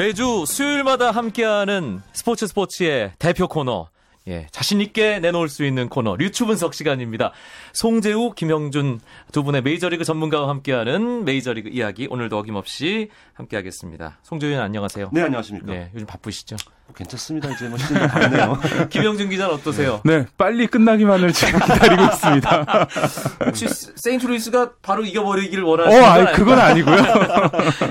매주 수요일마다 함께하는 스포츠 스포츠의 대표 코너. 예, 자신 있게 내놓을 수 있는 코너, 류추 분석 시간입니다. 송재우, 김영준 두 분의 메이저리그 전문가와 함께하는 메이저리그 이야기, 오늘도 어김없이 함께하겠습니다. 송재우 위원 안녕하세요. 네, 안녕하십니까. 네, 요즘 바쁘시죠? 뭐 괜찮습니다. 이제 뭐 시즌 다 갔네요. 김형준 기자는 어떠세요? 네, 빨리 끝나기만을 지금 기다리고 있습니다. 혹시 세인트루이스가 바로 이겨버리길 원하시는 어, 건 아니? 그건 아니고요.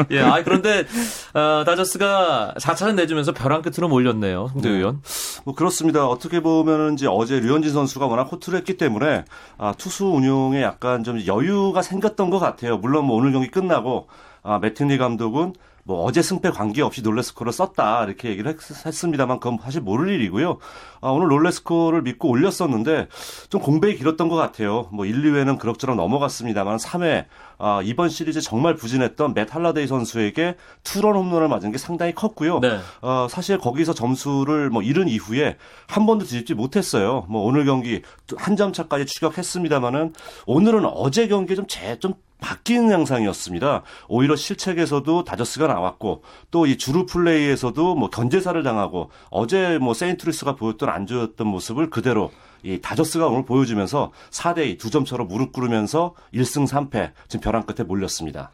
예, 아 그런데 어, 다저스가 4차전 내주면서 벼랑 끝으로 몰렸네요, 송재우 의원. 뭐 그렇습니다. 어떻게 보면은 이제 어제 류현진 선수가 워낙 호투를 했기 때문에 아, 투수 운용에 약간 좀 여유가 생겼던 것 같아요. 물론 뭐 오늘 경기 끝나고 아, 매틴리 감독은 뭐 어제 승패 관계없이 롤레스코를 썼다 이렇게 얘기를 했, 습니다만 그건 사실 모를 일이고요. 아, 오늘 롤레스코를 믿고 올렸었는데 좀 공백이 길었던 것 같아요. 뭐 1, 2회는 그럭저럭 넘어갔습니다만 3회 아, 이번 시리즈 정말 부진했던 맷 할라데이 선수에게 투런 홈런을 맞은 게 상당히 컸고요. 네. 어, 사실 거기서 점수를 뭐 잃은 이후에 한 번도 뒤집지 못했어요. 뭐 오늘 경기 한 점 차까지 추격했습니다만은 오늘은 어제 경기에 좀 제 좀 바뀌는 양상이었습니다. 오히려 실책에서도 다저스가 나왔고 또 이 주루 플레이에서도 뭐 견제사를 당하고 어제 뭐 세인트루이스가 보였던 안 좋았던 모습을 그대로 이 다저스가 오늘 보여주면서 4대2 두 점차로 무릎 꿇으면서 1승 3패 지금 벼랑 끝에 몰렸습니다.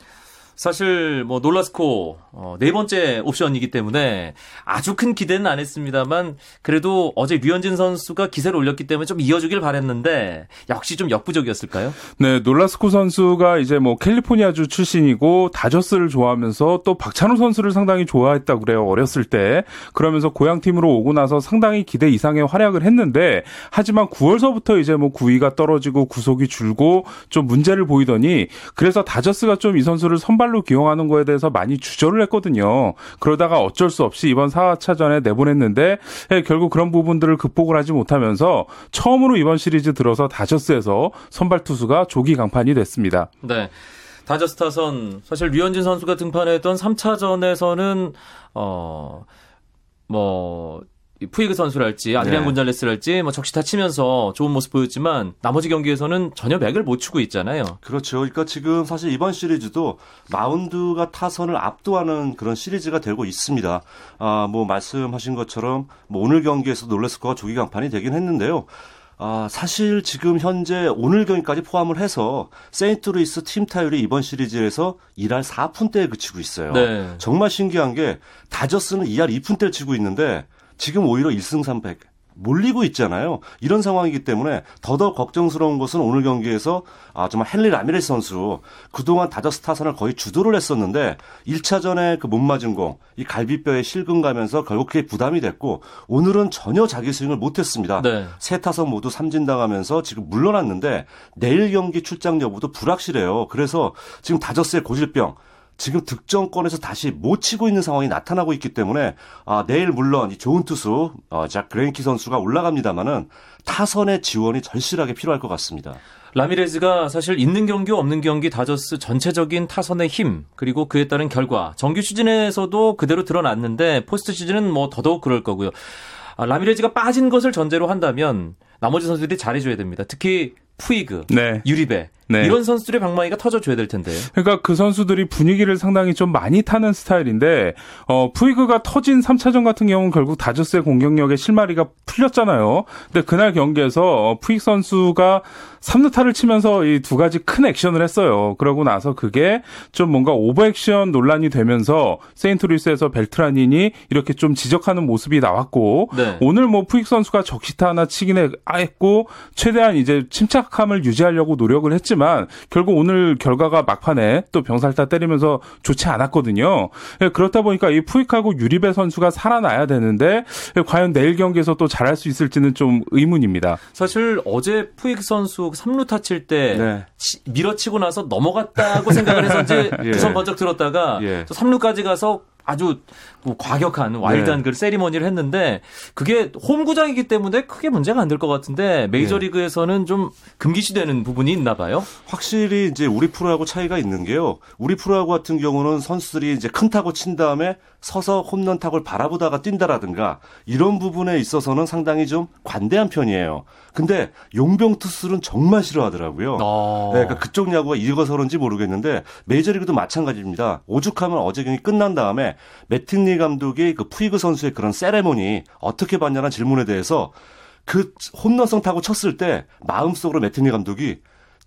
사실 뭐 놀라스코 어, 네 번째 옵션이기 때문에 아주 큰 기대는 안 했습니다만 그래도 어제 류현진 선수가 기세를 올렸기 때문에 좀 이어주길 바랬는데 역시 좀 역부족이었을까요? 네, 놀라스코 선수가 이제 뭐 캘리포니아주 출신이고 다저스를 좋아하면서 또 박찬호 선수를 상당히 좋아했다고 그래요. 어렸을 때. 그러면서 고향 팀으로 오고 나서 상당히 기대 이상의 활약을 했는데 하지만 9월서부터 이제 뭐 구위가 떨어지고 구속이 줄고 좀 문제를 보이더니 그래서 다저스가 좀 이 선수를 선발 로 기용하는 거에 대해서 많이 주저를 했거든요. 그러다가 어쩔 수 없이 이번 4차전에 내보냈는데 예, 결국 그런 부분들을 극복을 하지 못하면서 처음으로 이번 시리즈 들어서 다저스에서 선발 투수가 조기 강판이 됐습니다. 네. 다저스 타선 사실 류현진 선수가 등판했던 3차전에서는 어뭐 푸이그 선수랄지 아드리안 네. 곤잘레스랄지 뭐 적시타 치면서 좋은 모습 보였지만 나머지 경기에서는 전혀 맥을 못 추고 있잖아요. 그렇죠. 그러니까 지금 사실 이번 시리즈도 마운드가 타선을 압도하는 그런 시리즈가 되고 있습니다. 아, 뭐 말씀하신 것처럼 뭐 오늘 경기에서 놀라스코가 조기 강판이 되긴 했는데요. 아, 사실 지금 현재 오늘 경기까지 포함을 해서 세인트루이스 팀 타율이 이번 시리즈에서 2할 4푼대에 그치고 있어요. 네. 정말 신기한 게 다저스는 2할 2푼대를 치고 있는데 지금 오히려 1승 3패 몰리고 있잖아요. 이런 상황이기 때문에 더더욱 걱정스러운 것은 오늘 경기에서 아 정말 헨리 라미레스 선수 그동안 다저스 타선을 거의 주도를 했었는데 1차전에 그 못 맞은 공, 이 갈비뼈에 실금 가면서 결국 그게 부담이 됐고 오늘은 전혀 자기 스윙을 못 했습니다. 네. 세 타선 모두 삼진당하면서 지금 물러났는데 내일 경기 출장 여부도 불확실해요. 그래서 지금 다저스의 고질병 지금 득점권에서 다시 못 치고 있는 상황이 나타나고 있기 때문에 아, 내일 물론 이 좋은 투수 어, 잭 그레인키 선수가 올라갑니다만은 타선의 지원이 절실하게 필요할 것 같습니다. 라미레즈가 사실 있는 경기 없는 경기 다저스 전체적인 타선의 힘 그리고 그에 따른 결과 정규 시즌에서도 그대로 드러났는데 포스트 시즌은 뭐 더더욱 그럴 거고요. 아, 라미레즈가 빠진 것을 전제로 한다면 나머지 선수들이 잘해줘야 됩니다. 특히 푸이그, 네. 유리베 네. 이런 선수들의 방망이가 터져줘야 될 텐데요. 그러니까 그 선수들이 분위기를 상당히 좀 많이 타는 스타일인데 어 푸이그가 터진 3차전 같은 경우는 결국 다저스의 공격력에 실마리가 풀렸잖아요. 근데 그날 경기에서 어, 푸이그 선수가 3루타를 치면서 이 두 가지 큰 액션을 했어요. 그러고 나서 그게 좀 뭔가 오버액션 논란이 되면서 세인트루이스에서 벨트란이 이렇게 좀 지적하는 모습이 나왔고 네. 오늘 뭐 푸이그 선수가 적시타 하나 치긴 해- 했고 최대한 이제 침착함을 유지하려고 노력을 했지만 결국 오늘 결과가 막판에 또 병살타 때리면서 좋지 않았거든요. 예, 그렇다 보니까 이 푸익하고 유리배 선수가 살아나야 되는데 예, 과연 내일 경기에서 또 잘할 수 있을지는 좀 의문입니다. 사실 어제 푸이그 선수 3루타 칠때 네. 밀어치고 나서 넘어갔다고 생각을 해서 이제 예. 두선 번쩍 들었다가 예. 또 3루까지 가서 아주 뭐 과격한 와일드한 네. 그 세리머니를 했는데 그게 홈구장이기 때문에 크게 문제가 안 될 것 같은데 메이저리그에서는 좀 금기시되는 부분이 있나 봐요. 확실히 이제 우리 프로하고 차이가 있는 게요. 우리 프로하고 같은 경우는 선수들이 이제 큰 타구 친 다음에 서서 홈런 타구를 바라보다가 뛴다라든가 이런 부분에 있어서는 상당히 좀 관대한 편이에요. 근데 용병 투수는 정말 싫어하더라고요. 어. 네, 그러니까 그쪽 야구가 이거서 그런지 모르겠는데 메이저리그도 마찬가지입니다. 오죽하면 어제 경기 끝난 다음에 때문에 매팅리 감독이 그 푸이그 선수의 그런 세레모니 어떻게 봤냐는 질문에 대해서 그 홈런성 타고 쳤을 때 마음속으로 매팅리 감독이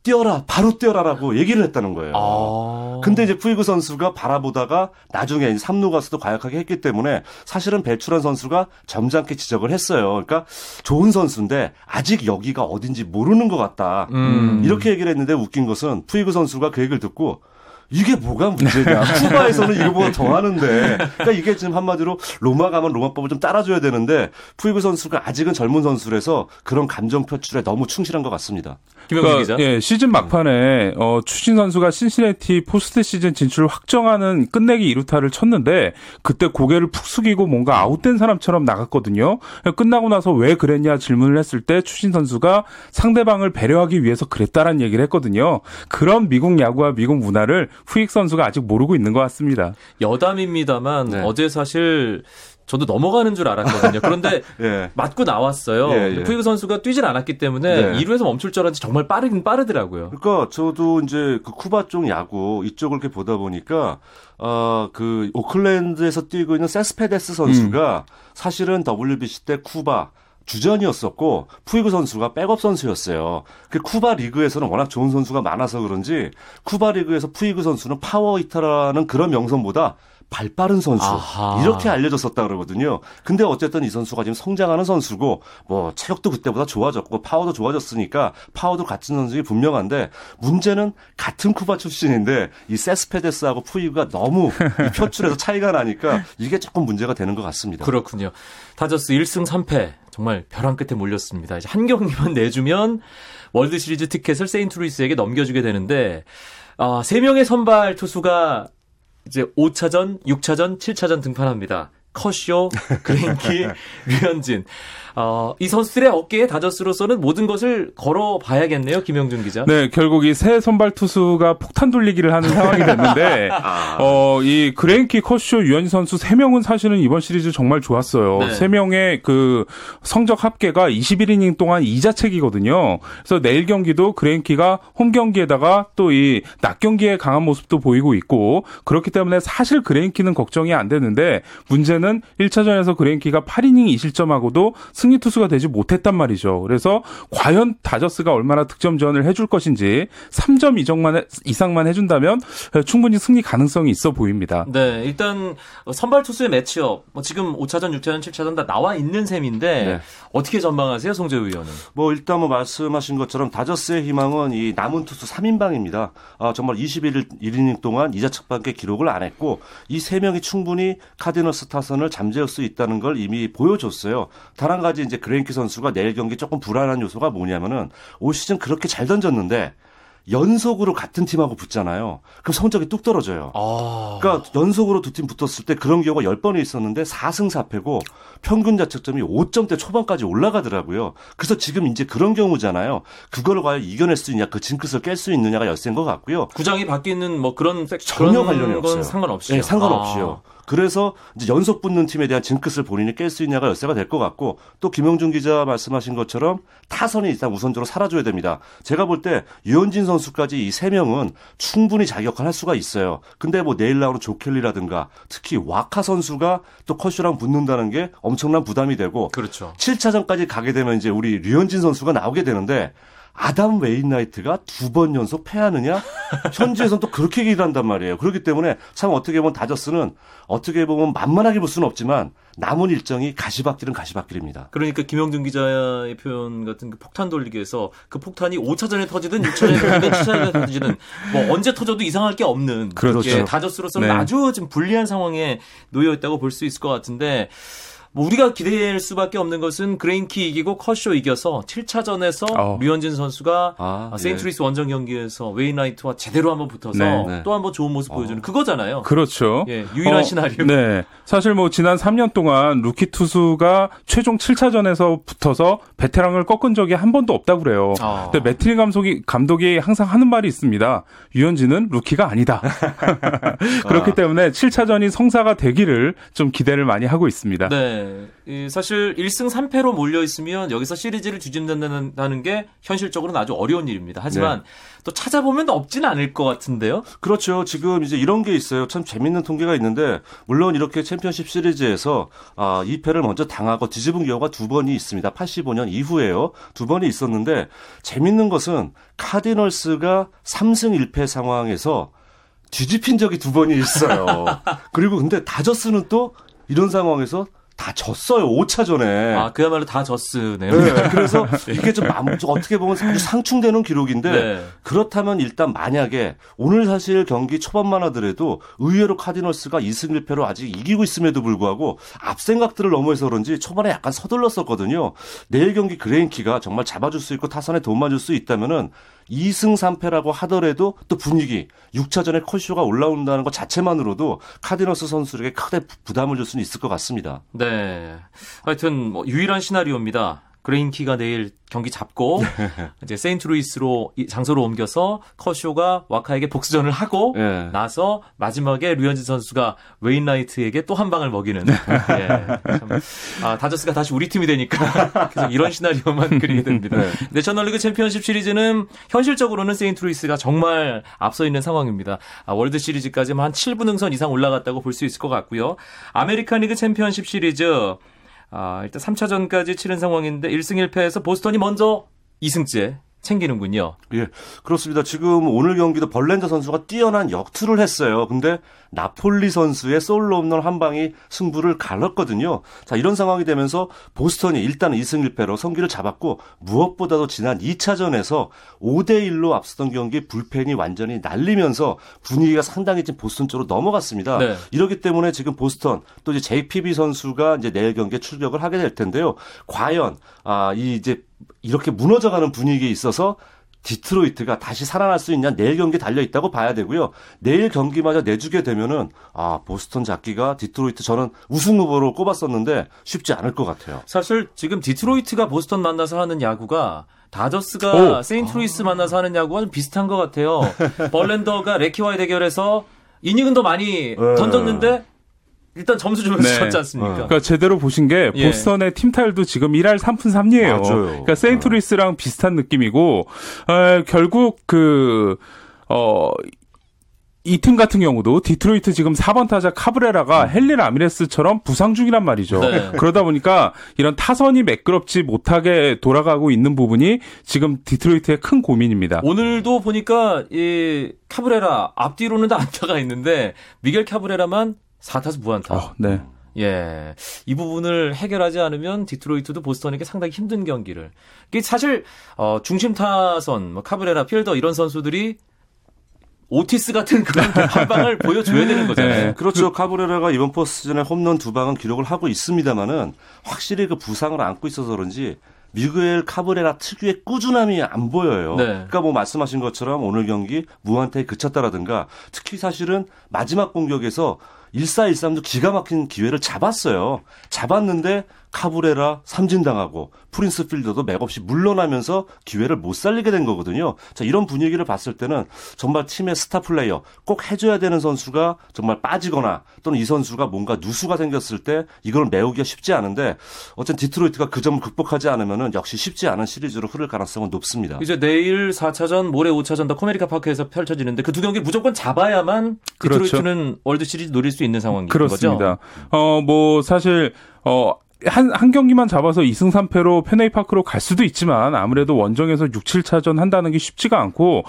뛰어라, 바로 뛰어라라고 얘기를 했다는 거예요. 아. 근데 이제 푸이그 선수가 바라보다가 나중에 이제 3루 가서도 과약하게 했기 때문에 사실은 배출한 선수가 점잖게 지적을 했어요. 그러니까 좋은 선수인데 아직 여기가 어딘지 모르는 것 같다. 음. 이렇게 얘기를 했는데 웃긴 것은 푸이그 선수가 그 얘기를 듣고 이게 뭐가 문제냐. 쿠바에서는 이거보다 더 하는데. 그러니까 이게 지금 한마디로 로마 가면 로마법을 좀 따라줘야 되는데 푸이그 선수가 아직은 젊은 선수라서 그런 감정 표출에 너무 충실한 것 같습니다. 김형준 기자. 예, 시즌 막판에 어, 추신수 선수가 신시내티 포스트 시즌 진출을 확정하는 끝내기 2루타를 쳤는데 그때 고개를 푹 숙이고 뭔가 아웃된 사람처럼 나갔거든요. 끝나고 나서 왜 그랬냐 질문을 했을 때 추신수 선수가 상대방을 배려하기 위해서 그랬다라는 얘기를 했거든요. 그런 미국 야구와 미국 문화를 후익 선수가 아직 모르고 있는 것 같습니다. 여담입니다만 네. 어제 사실 저도 넘어가는 줄 알았거든요. 그런데 예. 맞고 나왔어요. 예, 예. 푸이그 선수가 뛰질 않았기 때문에 네. 2루에서 멈출 줄 알았는데 정말 빠르긴 빠르더라고요. 그러니까 저도 이제 그 쿠바 쪽 야구 이쪽을 이렇게 보다 보니까 어그 오클랜드에서 뛰고 있는 세스페데스 선수가 사실은 WBC 때 쿠바 주전이었었고 푸이그 선수가 백업 선수였어요. 그 쿠바 리그에서는 워낙 좋은 선수가 많아서 그런지 쿠바 리그에서 푸이그 선수는 파워 히터라는 그런 명성보다 발 빠른 선수 아하. 이렇게 알려졌었다 그러거든요. 근데 어쨌든 이 선수가 지금 성장하는 선수고 뭐 체력도 그때보다 좋아졌고 파워도 좋아졌으니까 파워도 갖춘 선수임이 분명한데 문제는 같은 쿠바 출신인데 이 세스페데스하고 푸이그가 너무 이 표출에서 차이가 나니까 이게 조금 문제가 되는 것 같습니다. 그렇군요. 다저스 1승 3패 정말 벼랑 끝에 몰렸습니다. 이제 한 경기만 내주면 월드 시리즈 티켓을 세인트루이스에게 넘겨주게 되는데 아, 세 명의 선발 투수가 이제 5차전, 6차전, 7차전 등판합니다. 커쇼, 그레인키, 류현진. 어, 이 선수들의 어깨에 다저스로서는 모든 것을 걸어봐야겠네요, 김형준 기자. 네, 결국 이 세 선발 투수가 폭탄 돌리기를 하는 상황이 됐는데, 어, 이 그레인키, 커쇼, 류현진 선수 세 명은 사실은 이번 시리즈 정말 좋았어요. 네. 세 명의 그 성적 합계가 21이닝 동안 2자책이거든요. 그래서 내일 경기도 그레인키가 홈 경기에다가 또 이 낮 경기에 강한 모습도 보이고 있고, 그렇기 때문에 사실 그레인키는 걱정이 안 되는데, 문제는 1차전에서 그레인키가 8이닝 2실점하고도 승리 투수가 되지 못했단 말이죠. 그래서 과연 다저스가 얼마나 득점 지원을 해줄 것인지 3점 이정만 이상만 해준다면 충분히 승리 가능성이 있어 보입니다. 네, 일단 선발 투수의 매치업 뭐 지금 5차전, 6차전, 7차전 다 나와 있는 셈인데 네. 어떻게 전망하세요, 송재우 위원은? 뭐 일단 뭐 말씀하신 것처럼 다저스의 희망은 이 남은 투수 3인방입니다. 아, 정말 21일 1이닝 동안 2자책밖에 기록을 안 했고 이 세 명이 충분히 카디널스 타선을 잠재울 수 있다는 걸 이미 보여줬어요. 단 한 가지 이제 그레인키 선수가 내일 경기 조금 불안한 요소가 뭐냐면은 올 시즌 그렇게 잘 던졌는데 연속으로 같은 팀하고 붙잖아요. 그럼 성적이 뚝 떨어져요. 아, 그러니까 연속으로 두 팀 붙었을 때 그런 경우가 10번이 있었는데 4승 4패고 평균 자책점이 5점대 초반까지 올라가더라고요. 그래서 지금 이제 그런 경우잖아요. 그걸 과연 이겨낼 수 있냐, 그 징크스를 깰 수 있느냐가 열쇠인 것 같고요. 구장이 바뀌는 뭐 그런 섹- 전혀 그런 관련이 건 없어요. 상관없이요. 네, 상관없이요. 그래서 이제 연속 붙는 팀에 대한 징크스를 본인이 깰 수 있냐가 열쇠가 될 것 같고 또 김영준 기자 말씀하신 것처럼 타선이 일단 우선적으로 살아줘야 됩니다. 제가 볼 때 유현진 선수까지 이 세 명은 충분히 자격할 수가 있어요. 근데 뭐 내일 나오는 조켈리라든가 특히 와카 선수가 또 컷쇼랑 붙는다는 게 엄청난 부담이 되고 아, 그렇죠. 7차전까지 가게 되면 이제 우리 류현진 선수가 나오게 되는데 아담 웨인나이트가 두 번 연속 패하느냐? 현지에서는 또 그렇게 얘기를 한단 말이에요. 그렇기 때문에 참 어떻게 보면 다저스는 어떻게 보면 만만하게 볼 수는 없지만 남은 일정이 가시밭길은 가시밭길입니다. 그러니까 김영준 기자의 표현 같은 그 폭탄 돌리기에서 그 폭탄이 5차전에 터지든 6차전에 터지든 7차전에 터지든 뭐 언제 터져도 이상할 게 없는 그렇죠. 예, 다저스로서는 네. 아주 좀 불리한 상황에 놓여 있다고 볼 수 있을 것 같은데 뭐 우리가 기대할 수밖에 없는 것은 그레인키 이기고 커쇼 이겨서 7차전에서 어. 류현진 선수가 아, 세인트루이스 원정 경기에서 웨인라이트와 제대로 한번 붙어서 네. 네. 또 한번 좋은 모습 보여주는 그거잖아요. 그렇죠. 예, 유일한 어, 시나리오. 네. 사실 뭐 지난 3년 동안 루키 투수가 최종 7차전에서 붙어서 베테랑을 꺾은 적이 한 번도 없다고 그래요. 아. 근데 매팅리 감독이, 감독이 항상 하는 말이 있습니다. 유현진은 루키가 아니다. 그렇기 때문에 7차전이 성사가 되기를 좀 기대를 많이 하고 있습니다. 네. 네. 이 사실 1승 3패로 몰려 있으면 여기서 시리즈를 뒤집는다는 게 현실적으로는 아주 어려운 일입니다. 하지만 네. 또 찾아보면 없진 않을 것 같은데요. 그렇죠. 지금 이제 이런 게 있어요. 참 재밌는 통계가 있는데 물론 이렇게 챔피언십 시리즈에서 아, 2패를 먼저 당하고 뒤집은 경우가 두 번이 있습니다. 85년 이후에요. 두 번이 있었는데 재밌는 것은 카디널스가 3승 1패 상황에서 뒤집힌 적이 두 번이 있어요. 그리고 근데 다저스는 또 이런 상황에서 다 졌어요. 5차전에. 아, 그야말로 다 저스네요. 네, 그래서 이게 좀 어떻게 보면 아주 상충되는 기록인데 네. 그렇다면 일단 만약에 오늘 사실 경기 초반만 하더라도 의외로 카디널스가 2승 1패로 아직 이기고 있음에도 불구하고 앞생각들을 넘어서 그런지 초반에 약간 서둘렀었거든요. 내일 경기 그레인키가 정말 잡아줄 수 있고 타선에 도움만 줄 수 있다면은 2승 3패라고 하더라도 또 분위기 6차전에 커쇼가 올라온다는 것 자체만으로도 카디널스 선수에게 크게 부담을 줄 수는 있을 것 같습니다. 네. 하여튼 뭐 유일한 시나리오입니다. 그레인키가 내일 경기 잡고 이제 세인트루이스로 이 장소로 옮겨서 커쇼가 와카에게 복수전을 하고 예. 나서 마지막에 류현진 선수가 웨인라이트에게 또 한 방을 먹이는. 예, 참. 아, 다저스가 다시 우리 팀이 되니까 계속 이런 시나리오만 그리게 됩니다. 네. 내셔널리그 챔피언십 시리즈는 현실적으로는 세인트루이스가 정말 앞서 있는 상황입니다. 아, 월드 시리즈까지만 한 7부 능선 이상 올라갔다고 볼 수 있을 것 같고요. 아메리칸 리그 챔피언십 시리즈 아, 일단 3차전까지 치른 상황인데 1승 1패에서 보스턴이 먼저 2승째 챙기는군요. 예, 그렇습니다. 지금 오늘 경기도 벌렌더 선수가 뛰어난 역투를 했어요. 근데 나폴리 선수의 솔로 홈런 한 방이 승부를 갈랐거든요. 자, 이런 상황이 되면서 보스턴이 일단 2승 1패로 성기를 잡았고 무엇보다도 지난 2차전에서 5대 1로 앞서던 경기 불펜이 완전히 날리면서 분위기가 상당히 지금 보스턴 쪽으로 넘어갔습니다. 네. 이렇기 때문에 지금 보스턴 또 이제 JPB 선수가 이제 내일 경기에 출격을 하게 될 텐데요. 과연 아, 이 이제 이렇게 무너져가는 분위기에 있어서 디트로이트가 다시 살아날 수 있냐 내일 경기 달려 있다고 봐야 되고요. 내일 경기마저 내주게 되면은 아 보스턴 잡기가 디트로이트 저는 우승 후보로 꼽았었는데 쉽지 않을 것 같아요. 사실 지금 디트로이트가 보스턴 만나서 하는 야구가 다저스가 오. 세인트루이스 만나서 하는 야구와 좀 비슷한 것 같아요. 벌렌더가 레키와의 대결에서 이닝은 더 많이 네. 던졌는데 일단 점수 주면서 네. 졌지 않습니까? 그러니까 제대로 보신 게 예. 보스턴의 팀 타율도 지금 1할 3푼 3리예요. 맞아요. 그러니까 세인트루이스랑 비슷한 느낌이고 어, 결국 그 어. 이팀 같은 경우도 디트로이트 지금 4번 타자 카브레라가 핸리 라미레스처럼 부상 중이란 말이죠. 네. 그러다 보니까 이런 타선이 매끄럽지 못하게 돌아가고 있는 부분이 지금 디트로이트의 큰 고민입니다. 오늘도 보니까 이 카브레라 앞뒤로는 다 안타가 있는데 미겔 카브레라만 4타수 무안타. 어, 네. 예. 이 부분을 해결하지 않으면 디트로이트도 보스턴에게 상당히 힘든 경기를. 이게 사실 어 중심 타선, 뭐 카브레라, 필더 이런 선수들이 오티스 같은 그런 한 방을 보여줘야 되는 거잖아요. 네. 그렇죠. 카브레라가 이번 포스즌에 홈런 두 방은 기록을 하고 있습니다만은 확실히 그 부상을 안고 있어서 그런지 미구엘 카브레라 특유의 꾸준함이 안 보여요. 네. 그러니까 뭐 말씀하신 것처럼 오늘 경기 무한타에 그쳤다라든가 특히 사실은 마지막 공격에서 1413도 기가 막힌 기회를 잡았어요. 잡았는데 카브레라 삼진당하고 프린스 필더도 맥없이 물러나면서 기회를 못 살리게 된 거거든요. 자, 이런 분위기를 봤을 때는 정말 팀의 스타 플레이어 꼭 해줘야 되는 선수가 정말 빠지거나 또는 이 선수가 뭔가 누수가 생겼을 때 이걸 메우기가 쉽지 않은데 어쨌든 디트로이트가 그 점을 극복하지 않으면은 역시 쉽지 않은 시리즈로 흐를 가능성은 높습니다. 이제 내일 4차전, 모레 5차전 더 코메리카 파크에서 펼쳐지는데 그 두 경기 무조건 잡아야만 그렇죠. 디트로이트는 월드 시리즈 노릴 수 있는 상황인 거죠. 그렇습니다. 어, 뭐, 사실, 어, 한, 한 경기만 잡아서 2승 3패로 펜웨이 파크로 갈 수도 있지만 아무래도 원정에서 6, 7차전 한다는 게 쉽지가 않고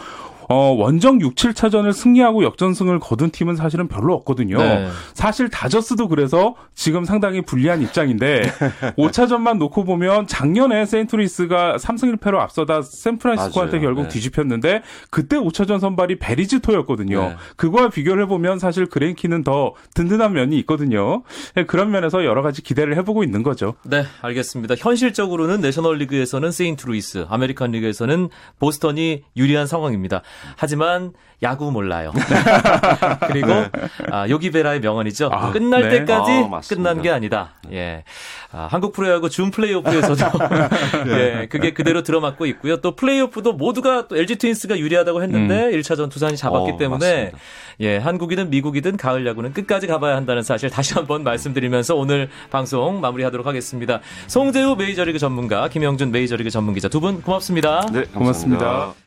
어, 원정 6, 7차전을 승리하고 역전승을 거둔 팀은 사실은 별로 없거든요. 네. 사실 다저스도 그래서 지금 상당히 불리한 입장인데 5차전만 놓고 보면 작년에 세인트루이스가 3승 1패로 앞서다 샌프란시스코한테. 결국 네. 뒤집혔는데 그때 5차전 선발이 배리 지토였거든요. 네. 그거와 비교를 해보면 사실 그레인키는 더 든든한 면이 있거든요. 네, 그런 면에서 여러 가지 기대를 해보고 있는 거죠. 네, 알겠습니다. 현실적으로는 내셔널리그에서는 세인트루이스, 아메리칸 리그에서는 보스턴이 유리한 상황입니다. 하지만 야구 몰라요. 그리고 아, 요기 베라의 명언이죠. 아, 끝날 네. 때까지 아. 끝난 게 아니다. 예. 아, 한국 프로야구 준 플레이오프에서도 예, 그게 그대로 들어맞고 있고요. 또 플레이오프도 모두가 또 LG 트윈스가 유리하다고 했는데 1차전 두산이 잡았기 어, 때문에 맞습니다. 예, 한국이든 미국이든 가을 야구는 끝까지 가봐야 한다는 사실 다시 한번 말씀드리면서 오늘 방송 마무리하도록 하겠습니다. 송재우 메이저리그 전문가, 김영준 메이저리그 전문기자 두 분 고맙습니다. 네, 고맙습니다. 감사합니다.